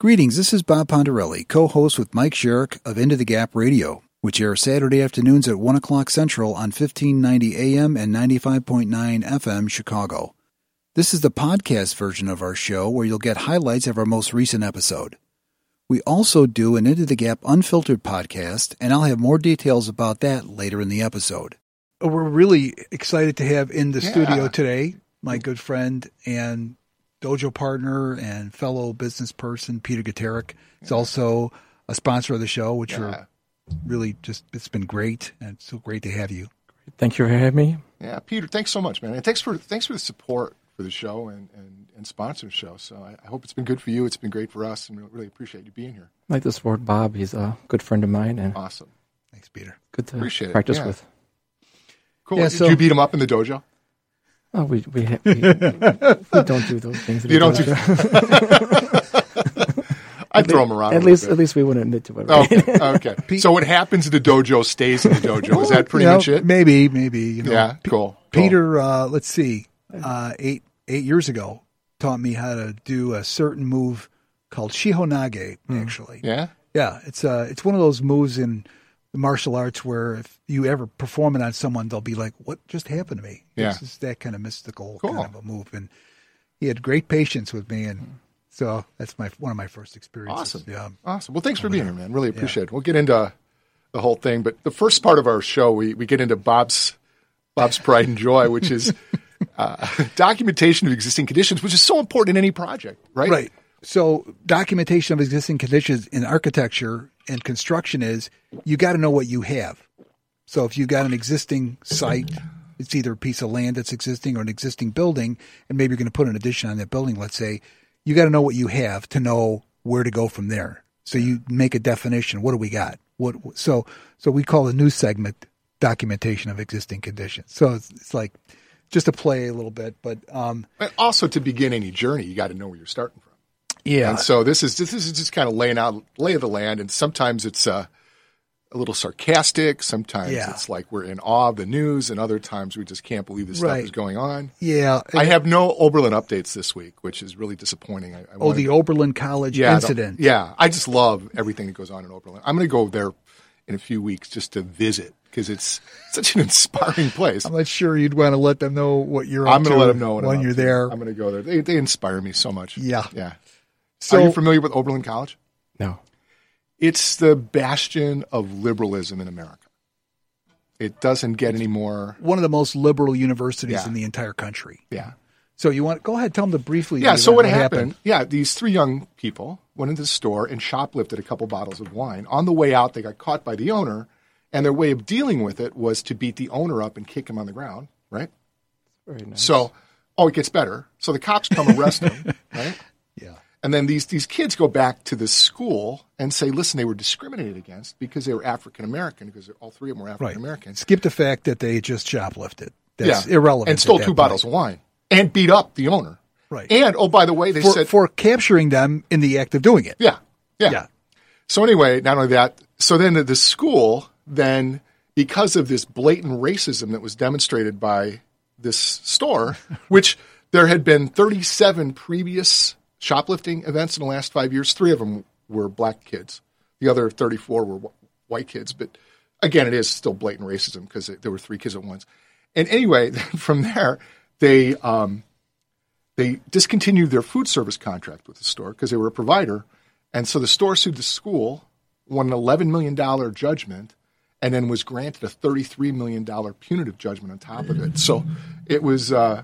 Greetings, this is Bob Pontarelli, co-host with Mike Sherrick of Into the Gap Radio, which airs Saturday afternoons at 1 o'clock Central on 1590 AM and 95.9 FM Chicago. This is the podcast version of our show where you'll get highlights of our most recent episode. We also do an Into the Gap Unfiltered podcast, and I'll have more details about that later in the episode. We're really excited to have in the Yeah. studio today my good friend and dojo partner and fellow business person, Peter Guterick. He's also a sponsor of the show, which Yeah. we're really just, it's been great. And it's so great to have you. Thank you for having me. Yeah, Peter, thanks so much, man. And thanks for thanks for the support for the show and, and, and sponsoring the show. So I, I hope it's been good for you. It's been great for us, and we really appreciate you being here. I like to support Bob. He's a good friend of mine and Awesome. Thanks, Peter. good to Appreciate it, practice yeah. with. Cool. Yeah, Did so- you beat him up in the dojo? Oh, we we, ha- we, we don't do those things. You don't do- that. I'd throw him around. At little least bit. at least we wouldn't admit to it. Right? Okay. okay. so what happens in the dojo stays in the dojo. Is that pretty You know, much it? Maybe, maybe. You know, Yeah. Cool. Cool. Peter, uh, let's see, uh, eight eight years ago, taught me how to do a certain move called shihonage. Actually, Yeah. yeah, it's uh, it's one of those moves in the martial arts where if you ever perform it on someone, they'll be like, "What just happened to me?" Yeah. It's just that kind of mystical Cool. kind of a move, and he had great patience with me, and so that's my one of my first experiences. Awesome. Yeah. Awesome. Well, thanks for being here, man. Really appreciate it. We'll get into the whole thing, but the first part of our show, we, we get into Bob's Bob's pride and joy, which is uh, documentation of existing conditions, which is so important in any project, right? Right. So documentation of existing conditions in architecture and construction is you got to know what you have. So if you've got an existing site, it's either a piece of land that's existing or an existing building, and maybe you're going to put an addition on that building, let's say, you got to know what you have to know where to go from there. So you make a definition. What do we got? What so so we call the new segment documentation of existing conditions. So it's, it's like just to play a little bit, but um, also, to begin any journey, you got to know where you're starting from. Yeah, And so this is this is just kind of laying out lay of the land, and sometimes it's uh, a little sarcastic. Sometimes Yeah. it's like we're in awe of the news, and other times we just can't believe this Right. stuff is going on. yeah. I have no Oberlin updates this week, which is really disappointing. I, I Oh, the to- Oberlin College yeah, incident. yeah, I just love everything that goes on in Oberlin. I'm going to go there in a few weeks just to visit because it's such an inspiring place. I'm not sure you'd want to let them know what you're. I'm going to let them know what when you're there. I'm going to go there. They, they inspire me so much. Yeah. yeah. So Are you familiar with Oberlin College? No. It's the bastion of liberalism in America. It doesn't get any more. one of the most liberal universities Yeah. in the entire country. Yeah. So you want go ahead, tell them the briefly. Yeah. So what happened? Yeah, these three young people went into the store and shoplifted a couple bottles of wine. On the way out, they got caught by the owner, and their way of dealing with it was to beat the owner up and kick him on the ground. Right. Very nice. So, oh, it gets better. So the cops come arrest them. Right. And then these these kids go back to the school and say, "Listen, they were discriminated against because they were African American because all three of them were African American." Skip the fact that they just shoplifted. That's yeah, irrelevant. And stole two point. bottles of wine and beat up the owner. Right. And oh, by the way, they for, said, for capturing them in the act of doing it. yeah, yeah, Yeah. So anyway, not only that, so then the, the school then because of this blatant racism that was demonstrated by this store, which there had been 37 previous shoplifting events in the last five years. Three of them were black kids. The other 34 were wh- white kids. But again, it is still blatant racism because there were three kids at once. And anyway, from there, they um, they discontinued their food service contract with the store because they were a provider. And so the store sued the school, won an $11 million judgment, and then was granted a $33 million punitive judgment on top of it. So it was uh,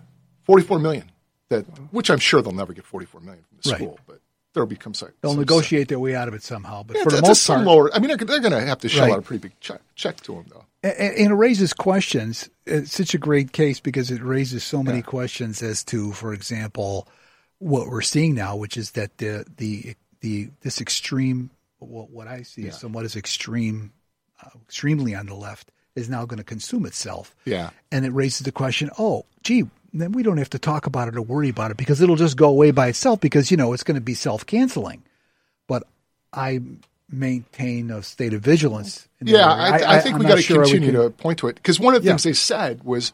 $44 million, that, which I'm sure they'll never get 44 million from the Right. school, but there'll become some. They'll some- negotiate their way out of it somehow. But Yeah, for the most part, lower. I mean, they're, they're going to have to shell Right. out a pretty big check, check to them, though. and, and it raises questions. It's such a great case because it raises so many questions as to, for example, what we're seeing now, which is that the the the this extreme, what, what I see as somewhat as extreme, uh, extremely on the left, is now going to consume itself. Yeah. and it raises the question: Oh, gee, then we don't have to talk about it or worry about it because it'll just go away by itself because you know it's going to be self canceling. But I maintain a state of vigilance. in Yeah, area. I, I, think I'm we got to sure continue can- to point to it because one of the Yeah. things they said was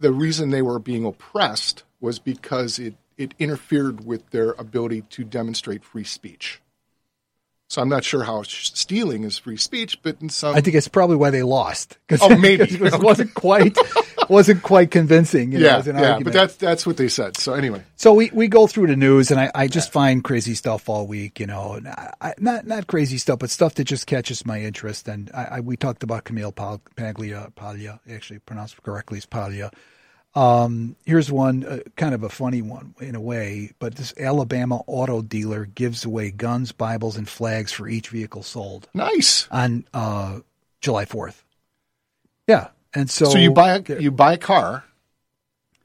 the reason they were being oppressed was because it it interfered with their ability to demonstrate free speech. So I'm not sure how stealing is free speech, but in some, I think it's probably why they lost. Oh, maybe. it wasn't quite wasn't quite convincing. You know, yeah, yeah. argument. But that's that's what they said. So anyway, So we, we go through the news, and I, I just find crazy stuff all week. You know, I, not not crazy stuff, but stuff that just catches my interest. And I, I we talked about Camille Paglia, Paglia, actually pronounced correctly is Paglia. Um, here's one, uh, kind of a funny one in a way, but this Alabama auto dealer gives away guns, Bibles, and flags for each vehicle sold nice. on uh, July 4th. Yeah, and so So you buy a, you buy a car,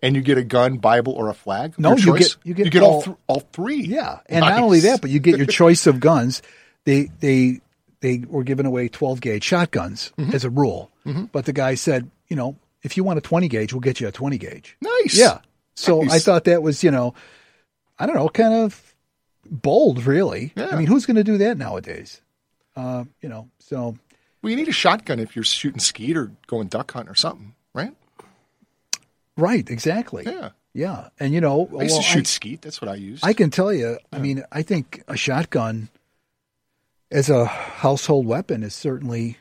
and you get a gun, Bible, or a flag. No, you choice? get- you get all all- th- all three. Yeah, and Nice. not only that, but you get your choice of guns. They they they were giving away 12 gauge shotguns Mm-hmm. as a rule, but the guy said, you know, if you want a 20 gauge, we'll get you a 20 gauge. nice. Yeah. So I thought that was, you know, I don't know, kind of bold, really. Yeah. I mean, who's going to do that nowadays? Uh, you know, so Well, you need a shotgun if you're shooting skeet or going duck hunting or something, right? right, exactly. Yeah. Yeah, and you know, I used well, to shoot skeet. That's what I used. I can tell you, I mean, I think a shotgun as a household weapon is certainly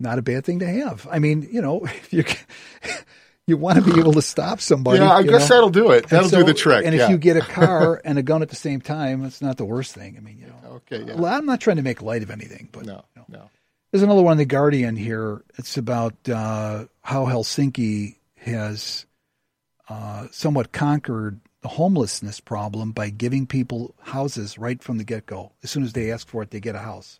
not a bad thing to have. I mean, you know, if you you want to be able to stop somebody. yeah, I guess know. that'll do it. That'll so- do the trick. And yeah. if you get a car and a gun at the same time, it's not the worst thing. I mean, you know, okay, yeah. well, I'm not trying to make light of anything, but no, you know. no. there's another one in the Guardian here. It's about uh, how Helsinki has uh, somewhat conquered the homelessness problem by giving people houses right from the get go. As soon as they ask for it, they get a house.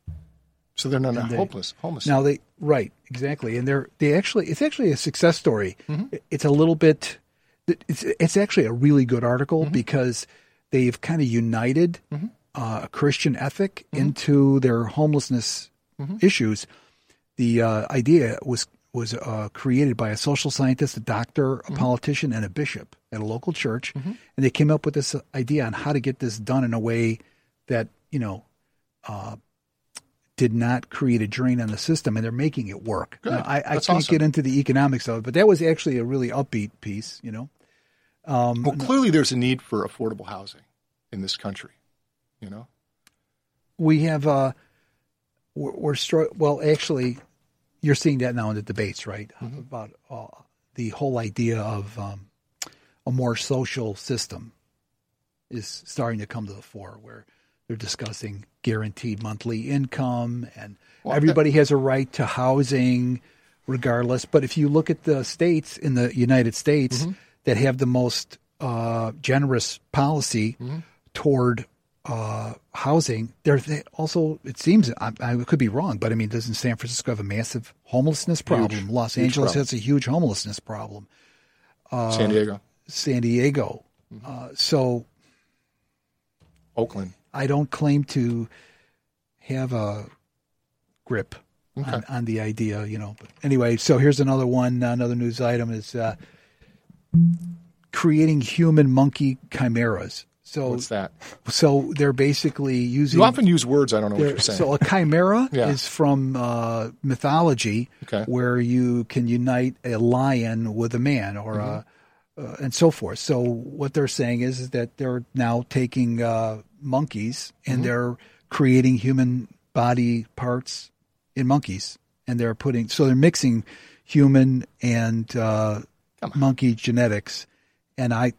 So they're not And they- hopeless. Homeless. Now they right exactly, and they're they actually it's actually a success story. Mm-hmm. It's a little bit. It's it's actually a really good article Mm-hmm. because they've kind of united uh, a Christian ethic Mm-hmm. into their homelessness issues. The uh, idea was was uh, created by a social scientist, a doctor, a Mm-hmm. politician, and a bishop at a local church, and they came up with this idea on how to get this done in a way that you know did not create a drain on the system, and they're making it work. Now, I, I can't awesome. get into the economics of it, but that was actually a really upbeat piece. You know, um, well, clearly there's a need for affordable housing in this country. You know. we have uh, we're, we're stro- well, actually, you're seeing that now in the debates, right? Mm-hmm. About uh, the whole idea of um, a more social system is starting to come to the fore, where they're discussing guaranteed monthly income, and Well, everybody has a right to housing, regardless. But if you look at the states in the United States Mm-hmm. that have the most uh, generous policy Mm-hmm. toward uh, housing, there also it seems I, I could be wrong, but I mean, doesn't San Francisco have a massive homelessness problem? Los huge Angeles problem. has a huge homelessness problem. Uh, San Diego, San Diego. Mm-hmm. Uh, so Oakland. I don't claim to have a grip on, Okay. on the idea, you know. But anyway, so here's another one. Another news item is uh, creating human monkey chimeras. So, What's that? so they're basically using. You often use words I don't know what you're saying. so a chimera Yeah. is from uh, mythology, Okay. where you can unite a lion with a man, or Mm-hmm. uh, and so forth. So what they're saying is, is that they're now taking uh, monkeys Mm-hmm. and they're creating human body parts in monkeys, and they're putting so they're mixing human and uh, monkey genetics. And I,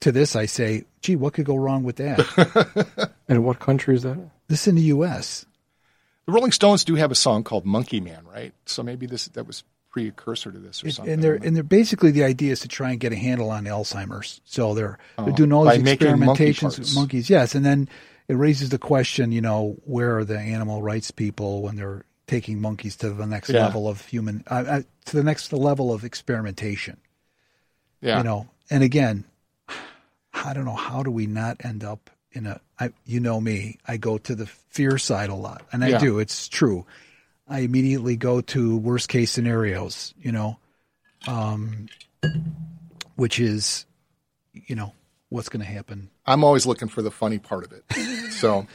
to this, I say, gee, what could go wrong with that? And what country is that? this in the U.S. the Rolling Stones do have a song called Monkey Man, right? So maybe this that was precursor to this or something. and they're and they're basically the idea is to try and get a handle on Alzheimer's. So they're they're Oh, doing all these making monkey experimentations with monkeys. Yes, and then it raises the question, you know, where are the animal rights people when they're taking monkeys to the next Yeah. level of human uh, uh, to the next level of experimentation? yeah. You know, and again, I don't know how do we not end up in a I you know me, I go to the fear side a lot. And I Yeah. do, it's true. I immediately go to worst case scenarios, you know. Um which is you know, what's going to happen. I'm always looking for the funny part of it. So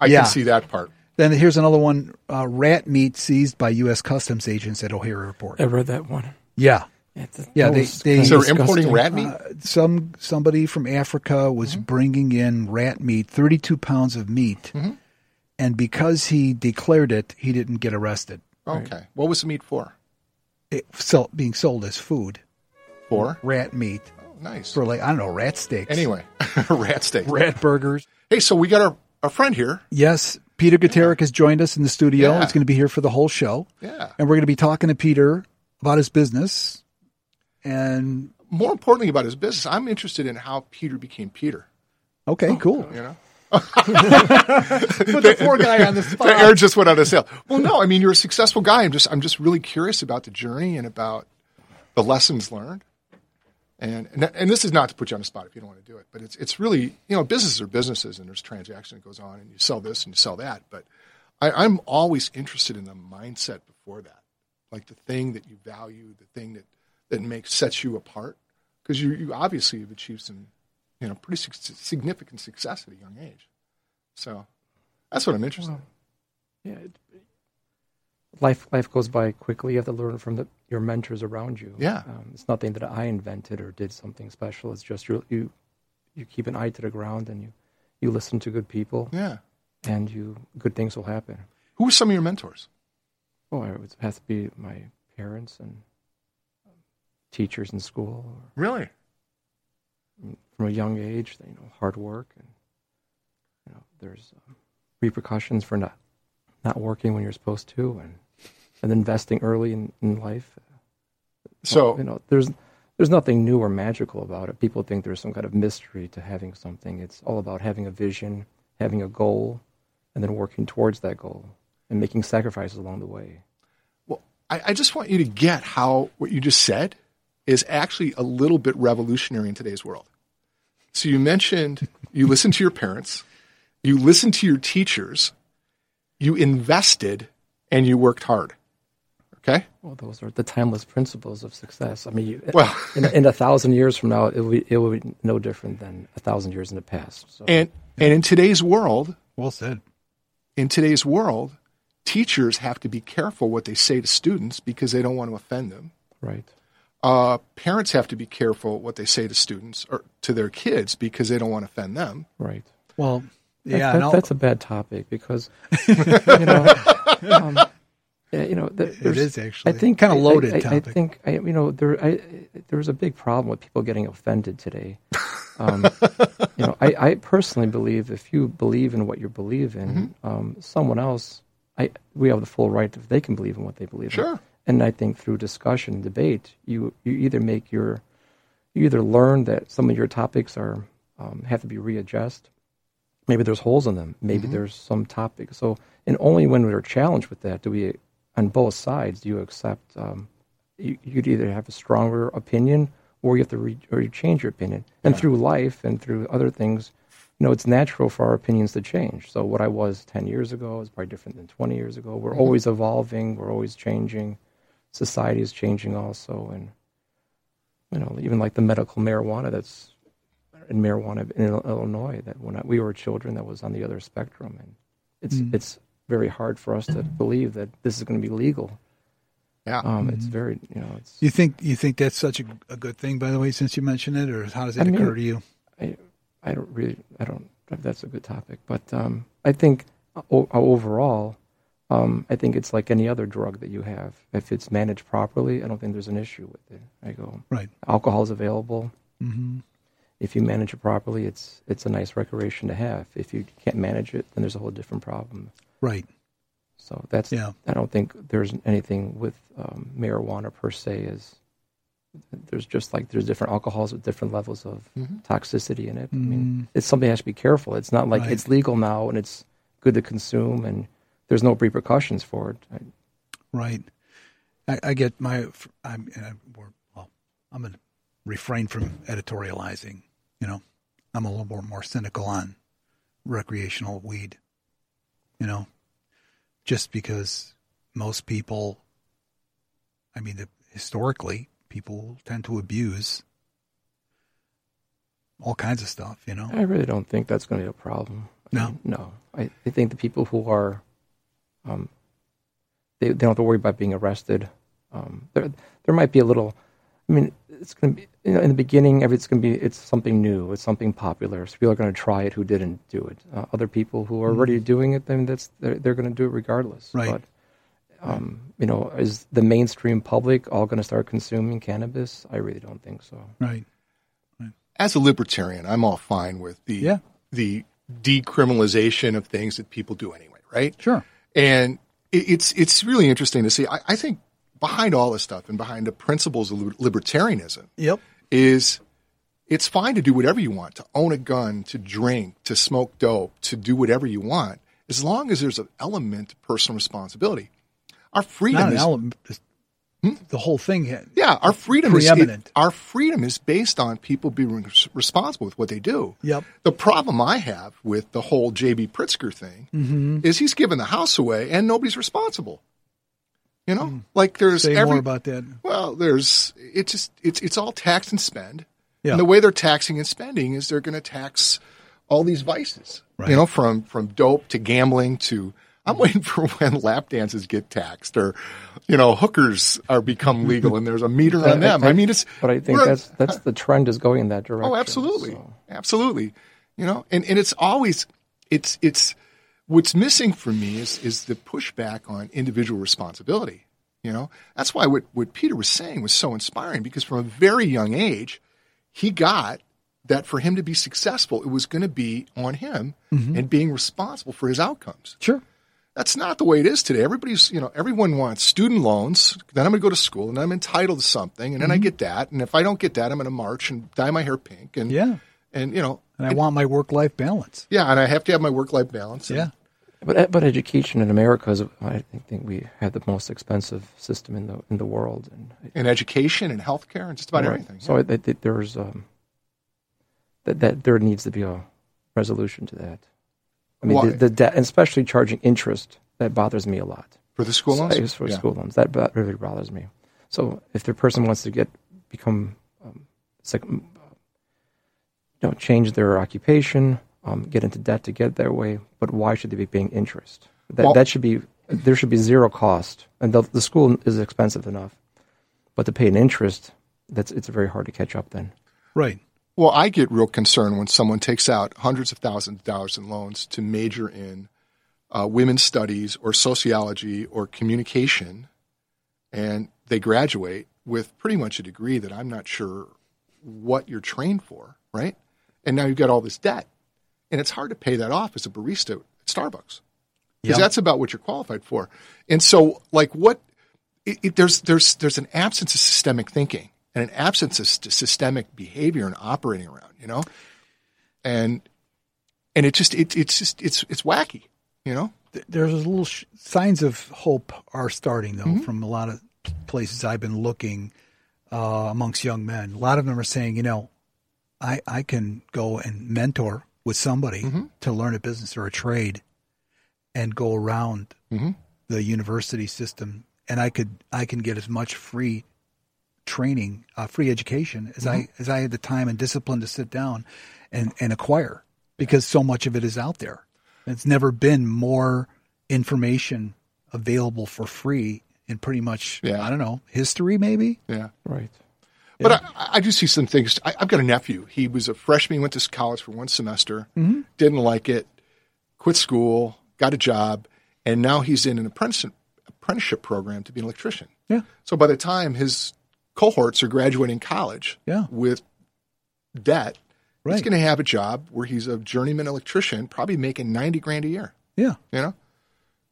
I Yeah. can see that part. Then here's another one, uh, rat meat seized by US customs agents at O'Hare Airport. I read that one. Yeah. It's- Yeah, that they- they so they're importing rat meat. Uh, some somebody from Africa was Mm-hmm. bringing in rat meat, 32 pounds of meat, Mm-hmm. And because he declared it, he didn't get arrested. Okay. What was the meat for? It sell, being sold as food, For? rat meat Oh, nice. for like I don't know, rat steaks, Anyway, rat steak. rat burgers. Hey, so we got our, our friend here. Yes, Peter Guterick has joined us in the studio. Yeah. He's going to be here for the whole show, Yeah. and we're going to be talking to Peter about his business. And More importantly about his business, I'm interested in how Peter became Peter. okay, cool. You know? Put the poor guy on the spot. The air just went out of sail. Well, no, I mean you're a successful guy. I'm just I'm just really curious about the journey and about the lessons learned. And, and and this is not to put you on the spot if you don't want to do it, but it's it's really you know businesses are businesses and there's transaction that goes on and you sell this and you sell that. But I, I'm always interested in the mindset before that, like the thing that you value, the thing that that makes sets you apart, because you you obviously have achieved some you know pretty sig- significant success at a young age. So that's what I'm interested in. Yeah, it, life life goes by quickly. You have to learn from the, your mentors around you. Yeah. um, it's nothing that I invented or did something special. It's just you you you keep an eye to the ground and you you listen to good people Yeah. and you good things will happen. Who were some of your mentors? Oh, it would have to be my parents and teachers in school. Or Really? From a young age, you know, hard work and you know, there's um, repercussions for not not working when you're supposed to, and and investing early in, in life. So you know, there's there's nothing new or magical about it. People think there's some kind of mystery to having something. It's all about having a vision, having a goal, and then working towards that goal and making sacrifices along the way. Well, I, I just want you to get how what you just said is actually a little bit revolutionary in today's world. So you mentioned you listened to your parents, you listened to your teachers, you invested, and you worked hard. Okay? Well, those are the timeless principles of success. I mean, you, Well- in, in a thousand years from now, it will, be, it will be no different than a thousand years in the past. So, And and in today's world, Well said. in today's world, teachers have to be careful what they say to students because they don't want to offend them. right. Uh, parents have to be careful what they say to students or to their kids because they don't want to offend them. Right. Well, That- yeah, that- and that's a bad topic because you know, um, you know, th- there's- is actually. I think Kinda loaded I, I, topic. think I, you know there I, there's a big problem with people getting offended today. Um, you know, I, I personally believe if you believe in what you believe in, Mm-hmm. um, someone else, I we have the full right if they can believe in what they believe in. Sure. And I think through discussion and debate, you you either make your you either learn that some of your topics are um, have to be readjusted. Maybe there's holes in them. Maybe there's some topic. So, and only when we're challenged with that do we, on both sides, do you accept. Um, you, you'd either have a stronger opinion or you have to re, or you change your opinion. And through life and through other things, you know, it's natural for our opinions to change. So what I was 10 years ago is probably different than 20 years ago. We're always evolving. We're always changing. Society is changing also. And, you know, even like the medical marijuana that's in marijuana in Illinois that when I, we were children that was on the other spectrum. And it's, it's very hard for us to believe that this is going to be legal. Yeah. Um, It's very, you know, it's, you think you think that's such a, a good thing, by the way, since you mentioned it, or how does it I mean- occur to you? I, I don't really, I don't, that's a good topic. But um, I think o- overall, um, I think it's like any other drug that you have. If it's managed properly, I don't think there's an issue with it. I go, Right. alcohol is available. hmm If you manage it properly, it's it's a nice recreation to have. If you can't manage it, then there's a whole different problem. Right. So that's, Yeah. I don't think there's anything with um, marijuana per se is, there's just like, there's different alcohols with different levels of toxicity in it. I mean, it's something that has to be careful. It's not like Right. it's legal now and it's good to consume and there's no repercussions for it. I, Right. I, I get my. I'm. Uh, we're- well, I'm to refrain from editorializing. You know, I'm a little more more cynical on recreational weed. You know, just because most people. I mean, the, historically, people tend to abuse all kinds of stuff. You know. I really don't think that's going to be a problem. I No? mean, no. I, I think the people who are, um, they, they don't have to worry about being arrested. Um, there, there might be a little, I mean, it's going to be you know, in the beginning. It's going to be it's something new. It's something popular. So people are going to try it who didn't do it. Uh, other people who are already doing it, then that's they're, they're going to do it regardless. Right. But um, you know, is the mainstream public all going to start consuming cannabis? I really don't think so. Right. As a libertarian, I'm all fine with the Yeah. the decriminalization of things that people do anyway, right? Sure. And it, it's it's really interesting to see. I, I think behind all this stuff and behind the principles of libertarianism Yep. is it's fine to do whatever you want, to own a gun, to drink, to smoke dope, to do whatever you want, as long as there's an element of personal responsibility. Our freedom Not an is element. The whole thing. Yeah, our freedom is Preeminent. it- our freedom is based on people being responsible with what they do. Yep. The problem I have with the whole JB Pritzker thing Mm-hmm. is he's giving the house away and nobody's responsible. You know, like there's say every more about that. well, there's it's just it's it's all tax and spend. Yeah. And the way they're taxing and spending is they're going to tax all these vices. Right. You know, from from dope to gambling to I'm waiting for when lap dances get taxed or you know hookers are become legal and there's a meter on them. I mean, it's But I think that's that's the trend is going in that direction. Oh, absolutely, so. absolutely. You know, and, and it's always it's it's what's missing for me is is the pushback on individual responsibility. You know, that's why what what Peter was saying was so inspiring because from a very young age, he got that for him to be successful, it was going to be on him mm-hmm. and being responsible for his outcomes. Sure. That's not the way it is today. Everybody's, you know, everyone wants student loans. Then I'm going to go to school and I'm entitled to something. And then I get that. And if I don't get that, I'm going to march and dye my hair pink. And, Yeah. and you know, And I want my work life balance. yeah, and I have to have my work life balance. And- Yeah. But but education in America is I think we have the most expensive system in the in the world, and And education and healthcare and just about Right. everything. So I, I there's um, that that there needs to be a resolution to that. I mean, Why? the, the debt, and especially charging interest, that bothers me a lot. for the school loans? As for Yeah. school loans, that bo- really bothers me. So if the person wants to get become, um, it's like, um, you know, change their occupation, um, get into debt to get their way, but why should they be paying interest? That Well- that should be there should be zero cost, and the, the school is expensive enough, but to pay an interest, that's it's very hard to catch up then. Right. Well, I get real concerned when someone takes out hundreds of thousands of dollars in loans to major in uh, women's studies or sociology or communication, and they graduate with pretty much a degree that I'm not sure what you're trained for, right? And now you've got all this debt, and it's hard to pay that off as a barista at Starbucks because Yeah. that's about what you're qualified for. And so, like, what it, it, there's there's there's an absence of systemic thinking and an absence of st- systemic behavior and operating around, you know, and and it just it, it's just it's it's wacky, you know. There's a little sh- signs of hope are starting though Mm-hmm. from a lot of places I've been looking uh, amongst young men. A lot of them are saying, you know, I I can go and mentor with somebody Mm-hmm. to learn a business or a trade, and go around Mm-hmm. the university system, and I could I can get as much free training, uh, free education as I Mm-hmm. as I had the time and discipline to sit down and and acquire because so much of it is out there. It's never been more information available for free in pretty much Yeah. I don't know history maybe. Yeah. Right. But I, I do see some things. I, I've got a nephew. He was a freshman, he went to college for one semester, didn't like it, quit school, got a job, and now he's in an apprenticeship, apprenticeship program to be an electrician. Yeah. So by the time his cohorts are graduating college Yeah. with debt, he's going to have a job where he's a journeyman electrician, probably making 90 grand a year, Yeah. you know?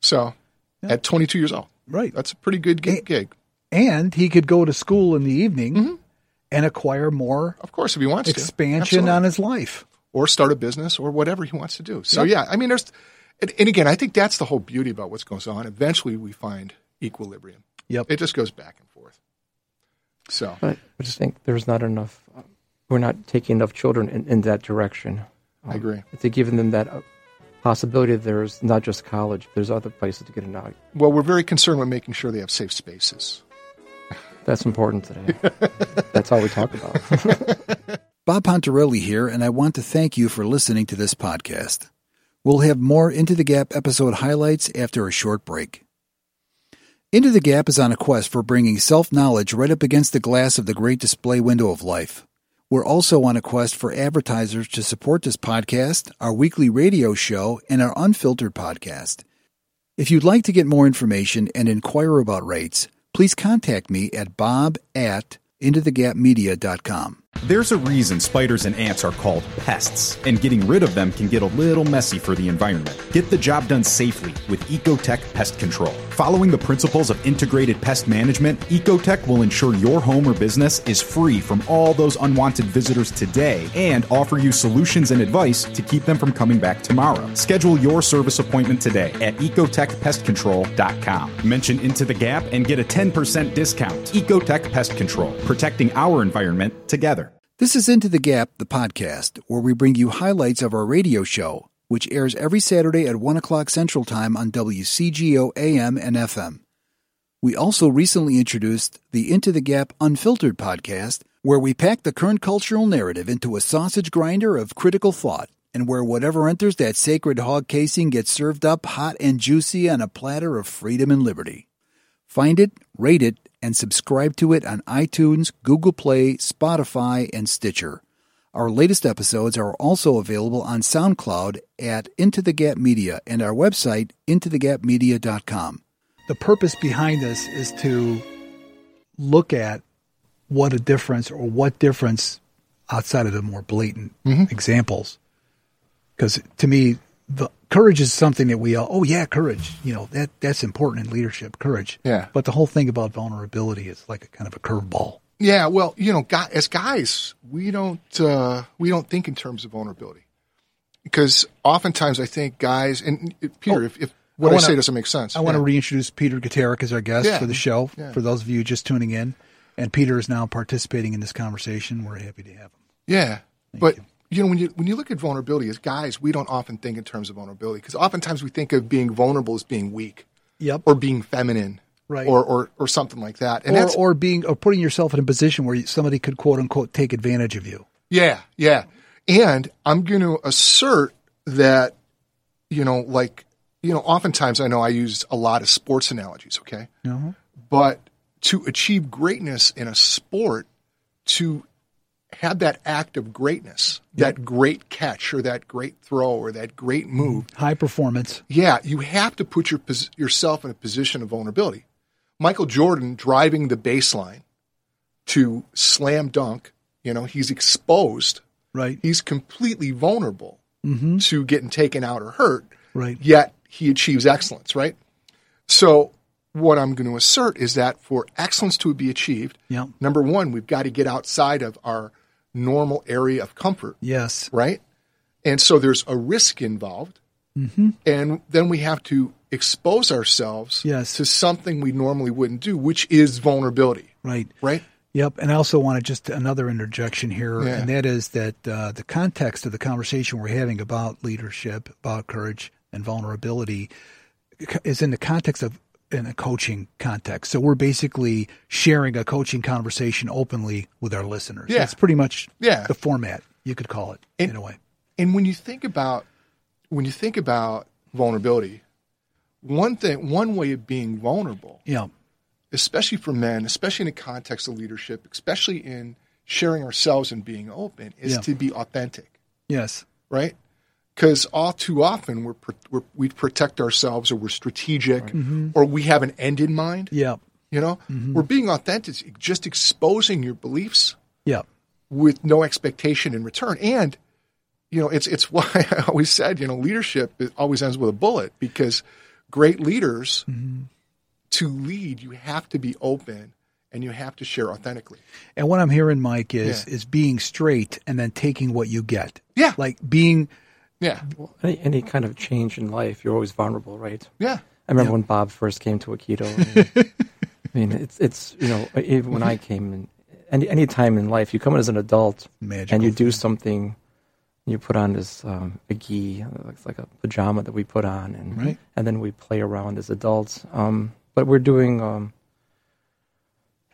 So at 22 years old, Right. that's a pretty good gig. gig. And he could go to school in the evening Mm-hmm. and acquire more Of course, if he wants expansion on his life. or start a business or whatever he wants to do. So yeah, I mean, there's, and, and again, I think that's the whole beauty about what's going on. Eventually, we find equilibrium. Yep. It just goes back and forth. So But I just think there's not enough. Uh, we're not taking enough children in, in that direction. I agree. To giving them that uh, possibility, there's not just college. There's other places to get an out. Well, we're very concerned with making sure they have safe spaces. That's important today. That's all we talk about. Bob Pontarelli here, and I want to thank you for listening to this podcast. We'll have more Into the Gap episode highlights after a short break. Into the Gap is on a quest for bringing self knowledge right up against the glass of the great display window of life. We're also on a quest for advertisers to support this podcast, our weekly radio show, and our unfiltered podcast. If you'd like to get more information and inquire about rates, please contact me at bob at intothegapmedia.com. There's a reason spiders and ants are called pests, and getting rid of them can get a little messy for the environment. Get the job done safely with Ecotech Pest Control. Following the principles of integrated pest management, Ecotech will ensure your home or business is free from all those unwanted visitors today and offer you solutions and advice to keep them from coming back tomorrow. Schedule your service appointment today at ecotechpestcontrol.com. Mention Into the Gap and get a 10% discount. Ecotech Pest Control, protecting our environment together. This is Into the Gap, the podcast, where we bring you highlights of our radio show, which airs every Saturday at 1 o'clock Central Time on WCGO AM and FM. We also recently introduced the Into the Gap Unfiltered podcast, where we pack the current cultural narrative into a sausage grinder of critical thought, and where whatever enters that sacred hog casing gets served up hot and juicy on a platter of freedom and liberty. Find it, rate it, and subscribe to it on iTunes, Google Play, Spotify, and Stitcher. Our latest episodes are also available on SoundCloud at Into the Gap Media and our website, intothegapmedia.com. The purpose behind this is to look at what a difference or what difference outside of the more blatant mm-hmm. examples. Because to me, the courage is something that we all, oh yeah, courage, you know, that that's important in leadership, courage. Yeah. But the whole thing about vulnerability is like a kind of a curveball. Yeah, well, you know, guy, as guys, we don't uh, we don't think in terms of vulnerability because oftentimes I think guys and Peter, Oh, if, if what I, wanna- say doesn't make sense, I want to reintroduce Peter Guterric as our guest Yeah. for the show. Yeah. For those of you just tuning in, and Peter is now participating in this conversation. We're happy to have him. Yeah, but you. Know when you when you look at vulnerability as guys, we don't often think in terms of vulnerability because oftentimes we think of being vulnerable as being weak Yep. or being feminine, Right. Or or, or something like that. And or, or being or putting yourself in a position where somebody could quote unquote take advantage of you. yeah, yeah. And I'm going to assert that you know, like you know, oftentimes I know I use a lot of sports analogies. Okay, Uh-huh. but to achieve greatness in a sport, to have that act of greatness, that great catch or that great throw or that great move, High performance. yeah, you have to put your, pos- yourself in a position of vulnerability. Michael Jordan driving the baseline to slam dunk, you know, he's exposed. Right. He's completely vulnerable mm-hmm. to getting taken out or hurt. Right. Yet he achieves excellence, right? So what I'm going to assert is that for excellence to be achieved, Yeah. number one, we've got to get outside of our normal area of comfort Yes. right? And so there's a risk involved. And then we have to expose ourselves Yes. to something we normally wouldn't do, which is vulnerability, Right. right? Yep, and I also wanted just another interjection here, Yeah. and that is that uh, the context of the conversation we're having about leadership, about courage and vulnerability, is in the context of in a coaching context. So we're basically sharing a coaching conversation openly with our listeners. Yeah. That's pretty much Yeah. the format you could call it And- in a way. And when you think about when you think about vulnerability, one thing one way of being vulnerable, Yeah, especially for men, especially in the context of leadership, especially in sharing ourselves and being open, is Yeah. to be authentic. yes, right? Because all too often we're, we're we protect ourselves, or we're strategic, mm-hmm. or we have an end in mind. yeah, You know, mm-hmm. we're being authentic, just exposing your beliefs yeah, with no expectation in return. And you know, it's it's why I always said, you know, leadership it always ends with a bullet because great leaders mm-hmm. to lead, you have to be open and you have to share authentically. And what I'm hearing, Mike, is Yeah. is being straight and then taking what you get. Yeah. like being Yeah, Any, any kind of change in life, you're always vulnerable, right? yeah, I remember when Bob first came to Aikido. and, I mean, it's it's you know even when I came in, any any time in life, you come in as an adult Magical and you do something. You put on this um, a gi, it looks like a pajama that we put on, and Right. and then we play around as adults. Um, but we're doing um,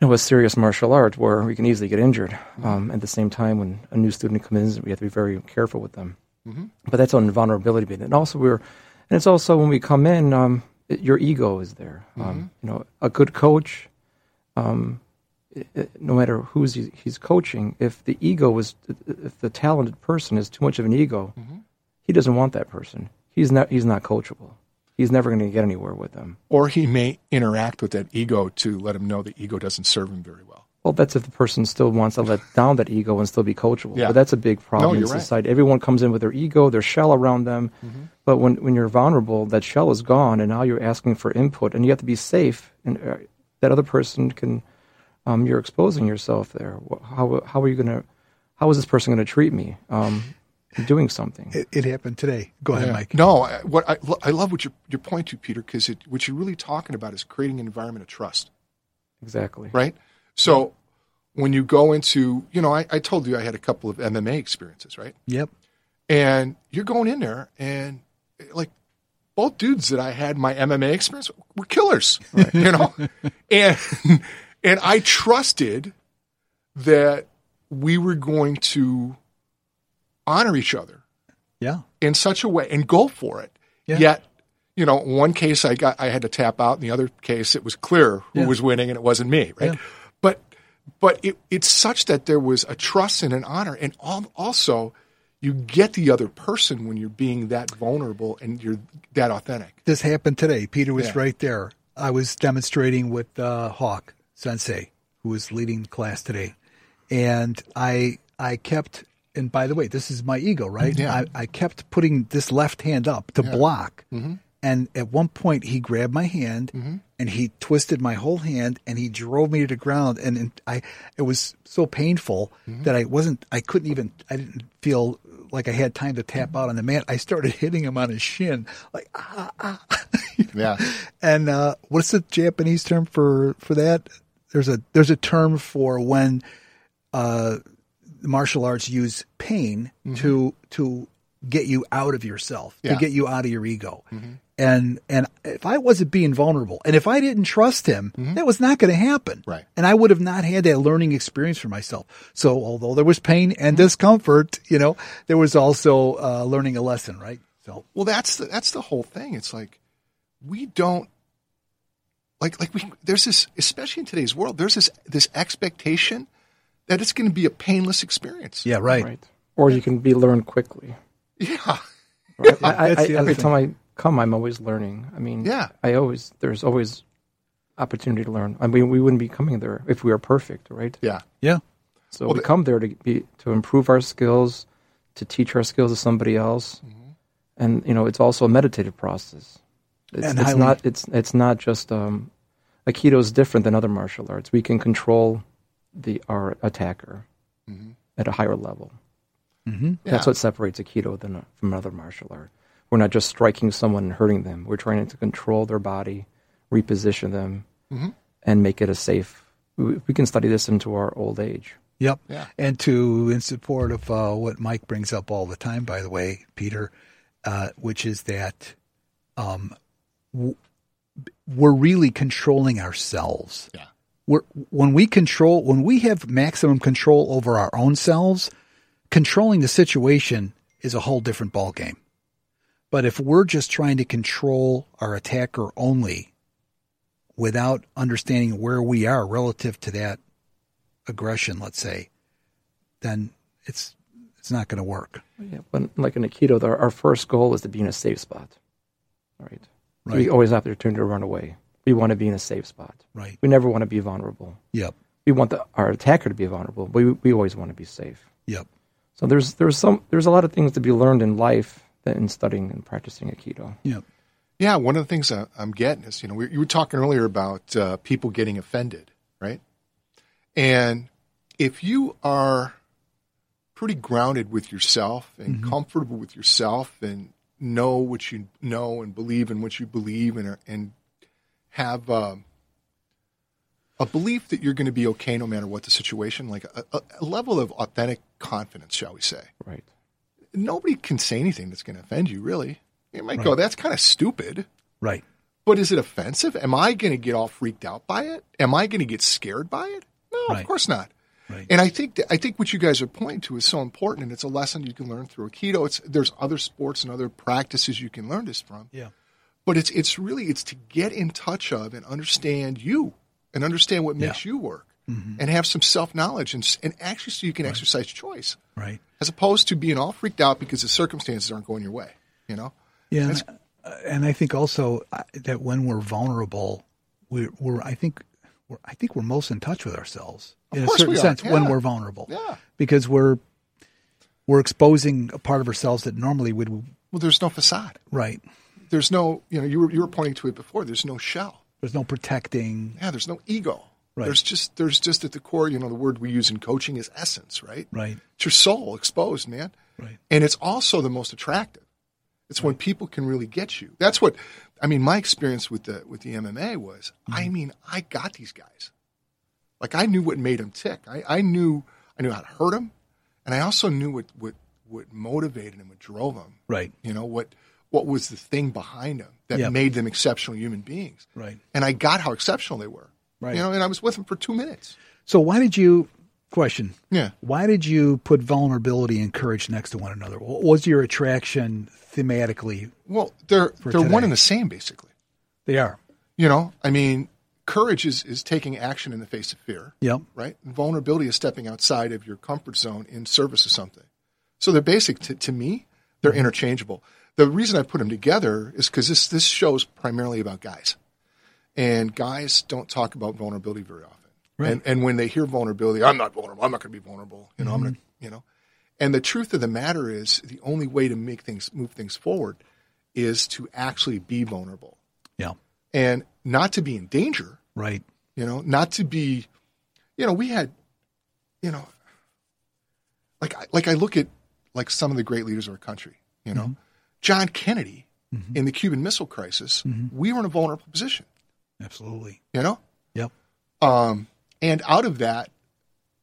you know a serious martial art where we can easily get injured. Um, at the same time, when a new student comes in, we have to be very careful with them. But that's on vulnerability bit, and also we're, and it's also when we come in, um, it- your ego is there. Mm-hmm. Um, you know, a good coach, um, i- i- no matter who's he- he's coaching, if the ego is, if the talented person is too much of an ego, Mm-hmm. he doesn't want that person. He's not. He's not coachable. He's never going to get anywhere with them. Or he may interact with that ego to let him know the ego doesn't serve him very well. Well, that's if the person still wants to let down that ego and still be coachable. Yeah. But that's a big problem No, in you're right. Mm-hmm. Everyone comes in with their ego, their shell around them. Mhm. But when, when you're vulnerable, that shell is gone, and now you're asking for input, and you have to be safe. And uh, that other person can, um, you're exposing yourself there. How how are you gonna? How is this person going to treat me? Um, doing something. It, it happened today. Go ahead, Yeah. Mike. No, I, what I, lo- I love what you're, you're to, Peter, because what you're really talking about is creating an environment of trust, Exactly. right? So when you go into, you know, I, I told you I had a couple of MMA experiences, right? Yep. And you're going in there, and like both dudes that I had my MMA experience were killers, you know, and and I trusted that we were going to honor each other Yeah. in such a way and go for it. Yeah. Yet, you know, one case I got I had to tap out, in the other case it was clear who Yeah. was winning and it wasn't me, right? Yeah. But it, it's such that there was a trust and an honor, and al- also you get the other person when you're being that vulnerable and you're that authentic. This happened today. Peter was Yeah. right there. I was demonstrating with uh, Hawk Sensei, who was leading class today, and I I kept. And by the way, this is my ego, right? Yeah. I, I kept putting this left hand up to block. Mm-hmm. And at one point, he grabbed my hand and he twisted my whole hand and he drove me to the ground. And, and I, it was so painful Mm-hmm. that I wasn't, I couldn't even, I didn't feel like I had time to tap out on the mat. I started hitting him on his shin, like ah ah. Yeah. And uh, what's the Japanese term for for that? There's a there's a term for when uh, martial arts use pain to to get you out of yourself, Yeah. to get you out of your ego. Mm-hmm. And and if I wasn't being vulnerable, and if I didn't trust him, mm-hmm. that was not going to happen. Right. And I would have not had that learning experience for myself. So although there was pain and mm-hmm. discomfort, you know, there was also uh, learning a lesson, right? So Well, that's the, that's the whole thing. It's like we don't like like we there's this especially in today's world. There's this this expectation that it's going to be a painless experience. yeah, right. Right. Or you can be learned quickly. Yeah. Right? I, I, every thing. time I come, I'm always learning. I mean, Yeah. I always there's always opportunity to learn. I mean, we wouldn't be coming there if we were perfect, right? Yeah. Yeah. So Well, we the- come there to be to improve our skills, to teach our skills to somebody else, Mm-hmm. and you know, it's also a meditative process. It's, And it's not it's it's not just um, Aikido is different than other martial arts. We can control the our attacker at a higher level. Mm-hmm. That's what separates Aikido than, from another martial art. We're not just striking someone and hurting them. We're trying to control their body, reposition them, Mm-hmm. and make it a safe. We, we can study this into our old age. Yep. Yeah. And to in support of uh, what Mike brings up all the time, by the way, Peter, uh, which is that um, w- we're really controlling ourselves. Yeah. We're, when we control, when we have maximum control over our own selves, controlling the situation is a whole different ballgame. But if we're just trying to control our attacker only without understanding where we are relative to that aggression, let's say, then it's it's not going to work. Yeah, but like in Aikido, our, our first goal is to be in a safe spot. Right. Right. We always have the opportunity to run away. We want to be in a safe spot. Right. We never want to be vulnerable. Yep. We want the, our attacker to be vulnerable, but we, we always want to be safe. Yep. So there's there's some there's a lot of things to be learned in life in studying and practicing Aikido. Yep. Yeah, one of the things I, I'm getting is, you know, we, you were talking earlier about uh, people getting offended, right? And if you are pretty grounded with yourself and comfortable with yourself and know what you know and believe in what you believe and, and have um, a belief that you're going to be okay no matter what the situation, like a, a, a level of authentic confidence, shall we say, Right. nobody can say anything that's going to offend you, really. You might go, that's kind of stupid. Right. But is it offensive? Am I going to get all freaked out by it? Am I going to get scared by it? No, Right. of course not. Right. And I think that, I think what you guys are pointing to is so important, and it's a lesson you can learn through Aikido. It's there's other sports and other practices you can learn this from. Yeah. but it's it's really it's to get in touch of and understand you and understand what makes you work and have some self knowledge and and actually so you can exercise choice Right. as opposed to being all freaked out because the circumstances aren't going your way. You know. Yeah, and, and I think also uh, that when we're vulnerable, we're, we're I think we're, I think we're most in touch with ourselves in a certain sense when we're vulnerable. Yeah. because we're we're exposing a part of ourselves that normally would Well, there's no facade. right. There's no you know you were you were pointing to it before. There's no shell. There's no protecting. Yeah. There's no ego. Right. There's just there's just at the core. You know the word we use in coaching is essence. Right. Right. It's your soul exposed, man. Right. And it's also the most attractive. It's when people can really get you. That's what I mean. My experience with the with the MMA was, I Mm-hmm. mean, I got these guys. Like I knew what made them tick. I, I knew I knew how to hurt them, and I also knew what what what motivated them, what drove them. Right. You know what what was the thing behind them that Yep. made them exceptional human beings. Right. And I got how exceptional they were. Right. You know, and I was with them for two minutes. So why did you question? Yeah. Why did you put vulnerability and courage next to one another? What was your attraction thematically? Well, they're they're one and the same basically. They are. You know, I mean, courage is, is taking action in the face of fear, Yep. right? And vulnerability is stepping outside of your comfort zone in service of something. So they're basic to, to me. They're mm-hmm. interchangeable. The reason I put them together is because this this show is primarily about guys, and guys don't talk about vulnerability very often. Right. And and when they hear vulnerability, I'm not vulnerable. I'm not going to be vulnerable. You know, I'm going to mm-hmm. you know. And the truth of the matter is, the only way to make things move things forward is to actually be vulnerable Yeah. and not to be in danger Right. you know, not to be, you know, we had, you know, like like I look at like some of the great leaders of our country, you know, mm-hmm. John Kennedy in the Cuban Missile Crisis, we were in a vulnerable position, Absolutely. you know, Yep. um, and out of that,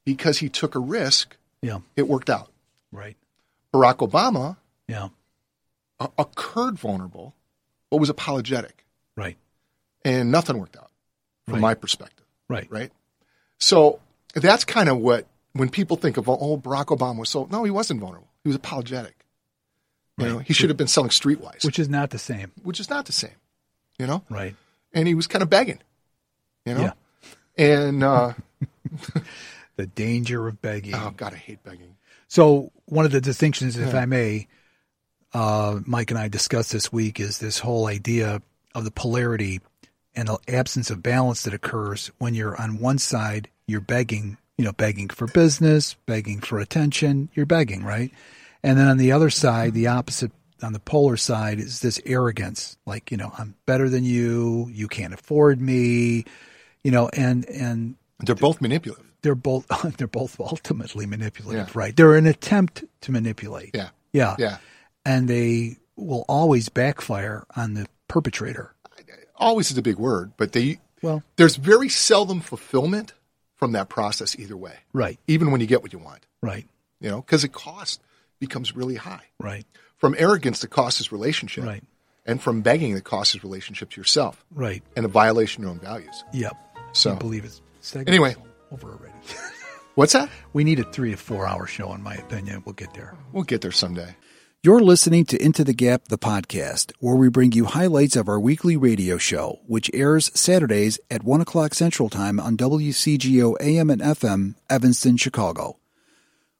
because he took a risk, Yeah. it worked out. Right. Barack Obama Yeah. uh, occurred vulnerable, but was apologetic, Right. and nothing worked out from Right. my perspective. Right. right? So that's kind of what when people think of oh Barack Obama was so no he wasn't vulnerable he was apologetic. You know he should have been selling streetwise, which, is not the same. Which is not the same, you know. Right. And he was kind of begging, you know. Yeah. And uh, The danger of begging. oh god, I hate begging. So one of the distinctions, if I may, uh, Mike and I discussed this week is this whole idea of the polarity and the absence of balance that occurs when you're on one side, you're begging, you know, begging for business, begging for attention, you're begging, right? And then on the other side, the opposite, on the polar side, is this arrogance, like, you know, I'm better than you, you can't afford me, you know, and, and They're both manipulative. they're both they're both ultimately manipulative, Yeah. right? They're an attempt to manipulate. Yeah, Yeah. yeah. And they will always backfire on the perpetrator. Always is a big word, but they Well, there's very seldom fulfillment from that process either way. right, Even when you get what you want, right, you know, because it cost becomes really high. right, From arrogance, the cost is relationship. Right. And from begging, the cost is relationship to yourself right. and a violation of your own values. Yep. So- I believe it's segment Anyway. over already. What's that? we need a three to four hour show, in my opinion. We'll get there. We'll get there someday. You're listening to Into the Gap, the podcast, where we bring you highlights of our weekly radio show, which airs Saturdays at 1 o'clock Central Time on WCGO AM and FM, Evanston, Chicago.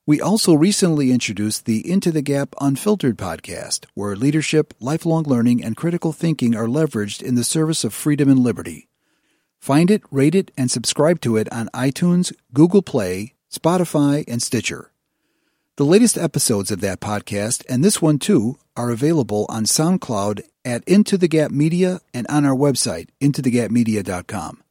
We also recently introduced the Into the Gap Unfiltered podcast, where leadership, lifelong learning, and critical thinking are leveraged in the service of freedom and liberty. Find it, rate it, and subscribe to it on iTunes, Google Play, Spotify, and Stitcher. The latest episodes of that podcast, and this one too, are available on SoundCloud at Into the Gap Media and on our website, intothegapmedia.com.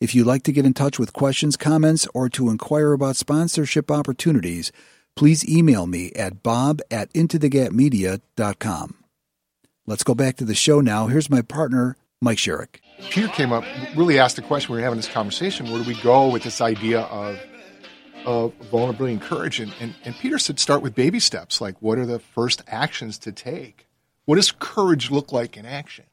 If you'd like to get in touch with questions, comments, or to inquire about sponsorship opportunities, please email me at bob at intothegapmedia.com. Let's go back to the show now. Here's my partner, Mike Sherrick. Peter came up, really asked the question. We were having this conversation. Where do we go with this idea of of vulnerability and courage? And, and, and Peter said, start with baby steps. Like, what are the first actions to take? What does courage look like in action?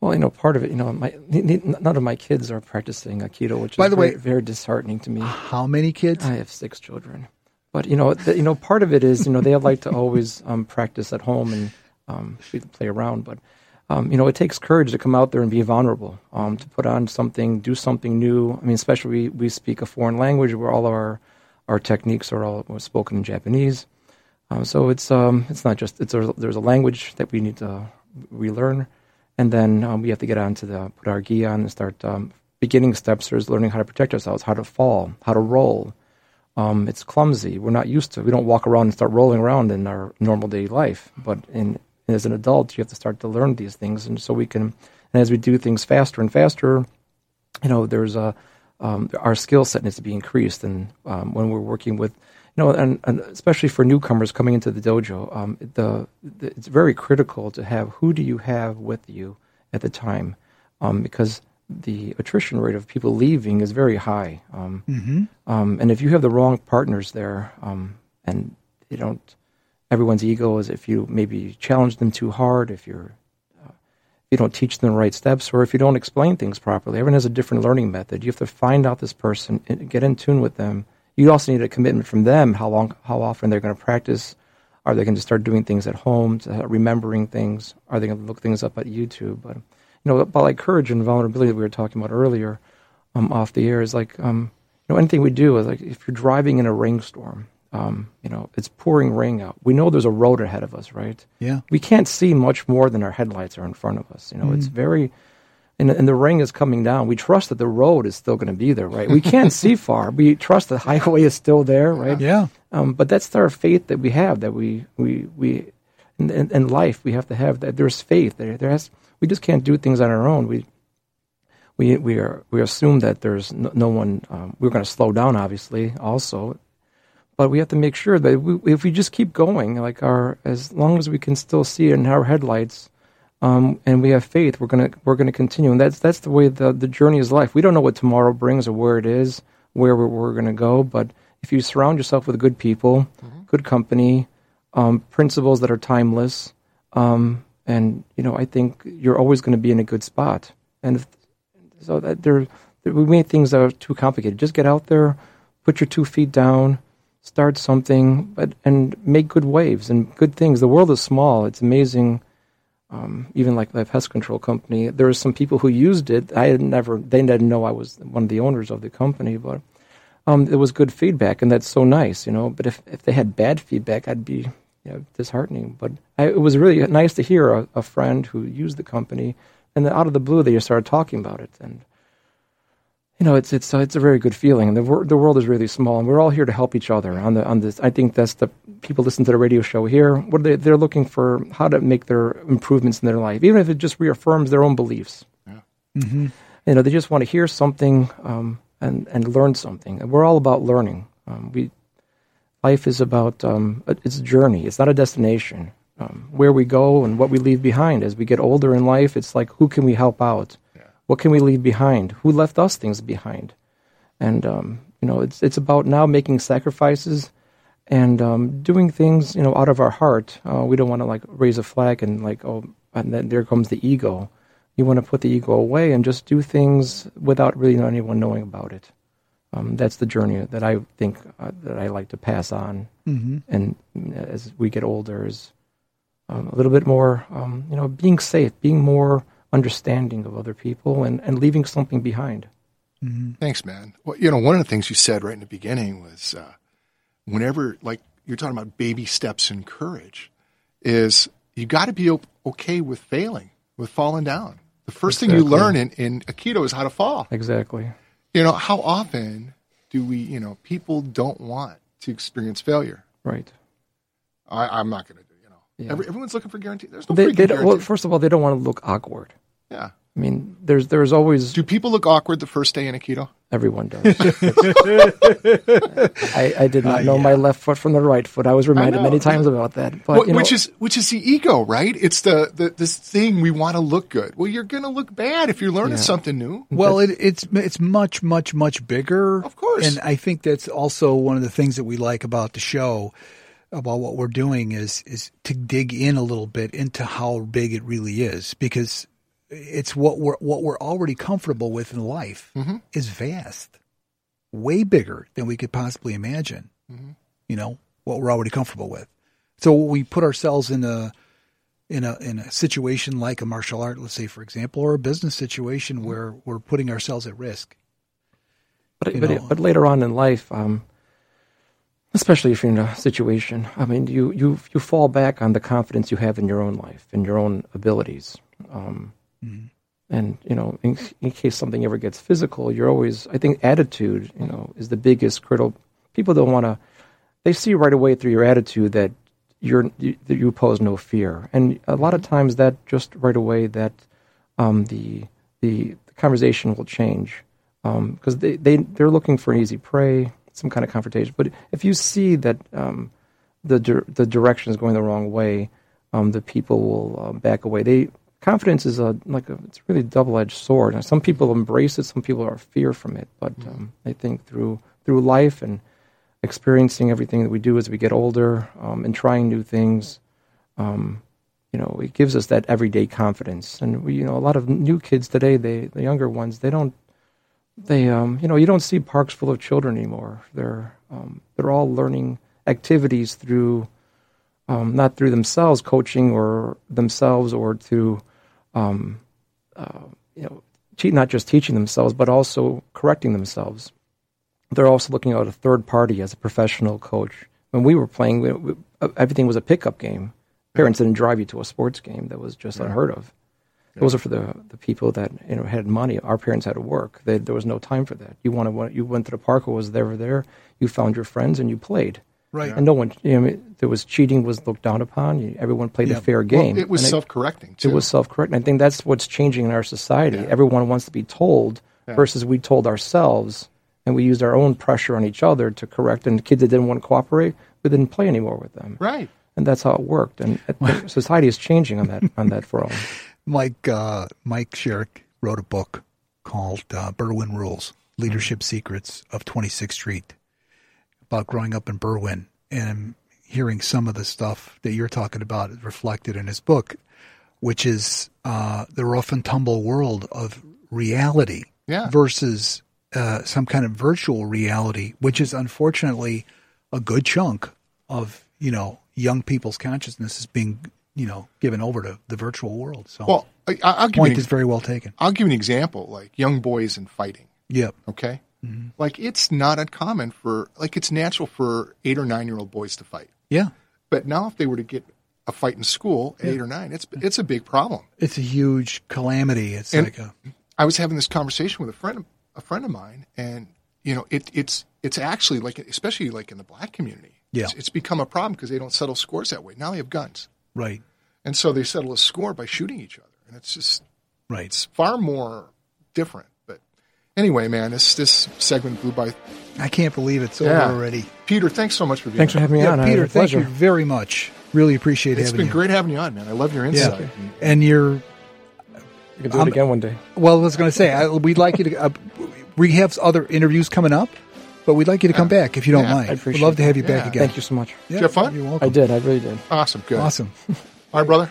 Well, you know, part of it, you know, my none of my kids are practicing Aikido, which By is the very, way- very disheartening to me. How many kids? I have six children, but you know, the, you know, part of it is you know they like to always um, practice at home and um, play around. But um, you know, it takes courage to come out there and be vulnerable, um, to put on something, do something new. I mean, especially we, we speak a foreign language where all of our, our techniques are all spoken in Japanese. Um, so it's um, it's not just it's a, there's a language that we need to relearn, and then um, we have to get on to the put our gi on and start um, beginning steps. There's learning how to protect ourselves, how to fall, how to roll. Um, it's clumsy. We're not used to. We don't walk around and start rolling around in our normal daily life. But in as an adult, you have to start to learn these things, and so we can. And as we do things faster and faster, you know, there's a um, our skill set needs to be increased. And um, when we're working with, know, and, and, especially for newcomers coming into the dojo, um, the, the, it's very critical to have who do you have with you at the time, um, because the attrition rate of people leaving is very high. Um, Mm-hmm. um, and if you have the wrong partners there, and they don't, everyone's ego is if you maybe challenge them too hard, if you're if you don't teach them the right steps or if you don't explain things properly. Everyone has a different learning method. You have to find out this person, get in tune with them. You also need a commitment from them. How long, how often they're going to practice? Are they going to start doing things at home, remembering things? Are they going to look things up at YouTube? But you know, about like courage and vulnerability that we were talking about earlier, um, off the air is like, um, you know, anything we do is like if you're driving in a rainstorm, um, you know, it's pouring rain out. We know there's a road ahead of us, right? Yeah. We can't see much more than our headlights are in front of us. You know, Mm. it's very, and, and the rain is coming down. We trust that the road is still going to be there, right? We can't see far. We trust the highway is still there, right? Yeah. Um, but that's our faith that we have that we we we in, in, in life we have to have that. There's faith. There, there has. We just can't do things on our own. We we we are we assume that there's no, no one. Um, we're going to slow down, obviously, also, but we have to make sure that we, if we just keep going, like our as long as we can still see in our headlights, um, and we have faith, we're gonna we're gonna continue. And that's that's the way the the journey is life. We don't know what tomorrow brings or where it is, where we're, we're gonna go, but if you surround yourself with good people, good company, um, principles that are timeless, um, and you know, I think you're always going to be in a good spot. And if, so that there, there, we made things that are too complicated. Just get out there, put your two feet down, start something, but and make good waves and good things. The world is small. It's amazing. Um, even like the pest control company, there were some people who used it. I had never, they didn't know I was one of the owners of the company, but um, it was good feedback, and that's so nice, you know. But if, if they had bad feedback, I'd be you know, disheartening. But I, it was really nice to hear a, a friend who used the company, and then out of the blue, they just started talking about it, and you know, it's it's uh, it's a very good feeling. And the wor- the world is really small, and we're all here to help each other. On the on this, I think that's the people listen to the radio show here. What are they they're looking for how to make their improvements in their life, even if it just reaffirms their own beliefs. Mm-hmm. You know, they just want to hear something um, and and learn something. And we're all about learning. Um, we life is about um, it's a journey. It's not a destination. Um, where we go and what we leave behind as we get older in life, it's like who can we help out? What can we leave behind? Who left us things behind? And um, you know, it's it's about now making sacrifices and um, doing things you know out of our heart. Uh, we don't want to like raise a flag and like oh, and then there comes the ego. You want to put the ego away and just do things without really anyone knowing about it. Um, that's the journey that I think uh, that I like to pass on. Mm-hmm. And as we get older, is um, a little bit more, um, you know, being safe, being more understanding of other people, and, and leaving something behind. Mm-hmm. Thanks, man. Well, you know, one of the things you said right in the beginning was uh, whenever, like, you're talking about baby steps and courage, is you got to be okay with failing, with falling down. The first thing you learn in, in Aikido is how to fall. Exactly. You know, how often do we, you know, people don't want to experience failure? Right. I, I'm not going to do, you know, Yeah. Every, everyone's looking for guarantee. There's no They, freaking they don't, well, guarantee. first of all, they don't want to look awkward. Yeah. I mean, there's there's always Do people look awkward the first day in a Aikido? everyone does. I, I did not ah, know my left foot from the right foot. I was reminded know. many times about that. But Wh- you know, which is which is the ego, right? It's the, the this thing we want to look good. Well, you're going to look bad if you're learning Yeah. something new. Well, it, it's it's much much much bigger, Of course. and I think that's also one of the things that we like about the show, about what we're doing is is to dig in a little bit into how big it really is, because it's what we're what we're already comfortable with in life Mm-hmm. is vast, way bigger than we could possibly imagine. Mm-hmm. You know what we're already comfortable with. So we put ourselves in a in a in a situation like a martial art, let's say for example, or a business situation where we're putting ourselves at risk. But but, know. but later on in life, um, especially if you're in a situation, I mean, you you you fall back on the confidence you have in your own life and your own abilities. Um, And you know, in, in case something ever gets physical, you're always. I think attitude, you know, is the biggest critical. People don't want to. They see right away through your attitude that you're you, that you pose no fear, and a lot of times that just right away that um, the, the the conversation will change because they they they're looking for an easy prey, some kind of confrontation. But if you see that um, the dir- the direction is going the wrong way, um, the people will uh, back away. They confidence is a like a it's really a double edged sword. Now, some people embrace it, some people are fear from it. But um, I think through through life and experiencing everything that we do as we get older um, and trying new things, um, you know, it gives us that everyday confidence. And we, you know, a lot of new kids today, they the younger ones, they don't they um, you know you don't see parks full of children anymore. They're um, they're all learning activities through um, not through themselves coaching or themselves or through um, uh, you know te- not just teaching themselves but also correcting themselves. They're also looking at a third party as a professional coach. When we were playing, we, we, everything was a pickup game. Parents didn't drive you to a sports game. That was just unheard of. Those are for the, the people that you know had money. Our parents had to work. They, there was no time for that. You wanted you went to the park or was there or there. You found your friends and you played. Right. And no one, you know, there was cheating was looked down upon. Everyone played Yeah. a fair Well, game. it was And self-correcting too. it was self correcting. I think that's what's changing in our society. Everyone wants to be told versus we told ourselves and we used our own pressure on each other to correct. And the kids that didn't want to cooperate, we didn't play anymore with them. right. And that's how it worked. And society is changing on that on that front. Mike uh, Mike Sherrick wrote a book called uh, Berwyn Rules: Leadership Secrets of 26th Street about growing up in Berwyn, and hearing some of the stuff that you're talking about is reflected in his book, which is uh, the rough and tumble world of reality Yeah. versus uh, some kind of virtual reality, which is unfortunately a good chunk of you know young people's consciousness is being you know given over to the virtual world. So Well, I, I- I'll give point an, is very well taken. I'll give you an example, like young boys and fighting. Yep. Okay, Mm-hmm. like it's not uncommon for like it's natural for eight or nine year old boys to fight. Yeah. But now, if they were to get a fight in school at eight or nine, it's it's a big problem. It's a huge calamity. It's And- like a I was having this conversation with a friend a friend of mine, and you know, it, it's it's actually like, especially like in the black community, Yeah. it's, it's become a problem because they don't settle scores that way. Now they have guns, right, and so they settle a score by shooting each other, and it's just right. it's far more different. But anyway, man, this this segment blew by. I can't believe it's Yeah. over already. Peter, thanks so much for being. Here. Thanks for having me Yeah, on. Peter, thank pleasure. you very much. Really appreciate It's having been you. great having you on, man. I love your insight. And- and you're You can do I'm- it again one day. well. I was going to say I, we'd like you to. Uh, we have other interviews coming up, but we'd like you to come back if you don't Yeah, I mind. We'd love to have you that. back Yeah. again. Thank you so much. Yeah, you have fun? You're welcome. I did. I really did. Awesome, good. Awesome. All right, brother.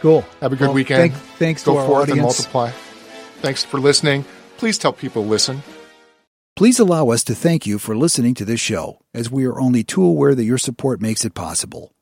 Cool. Have a good Well, weekend. thank- thanks Go to our forth and multiply. Thanks for listening. Please tell people listen. Please allow us to thank you for listening to this show, as we are only too aware that your support makes it possible.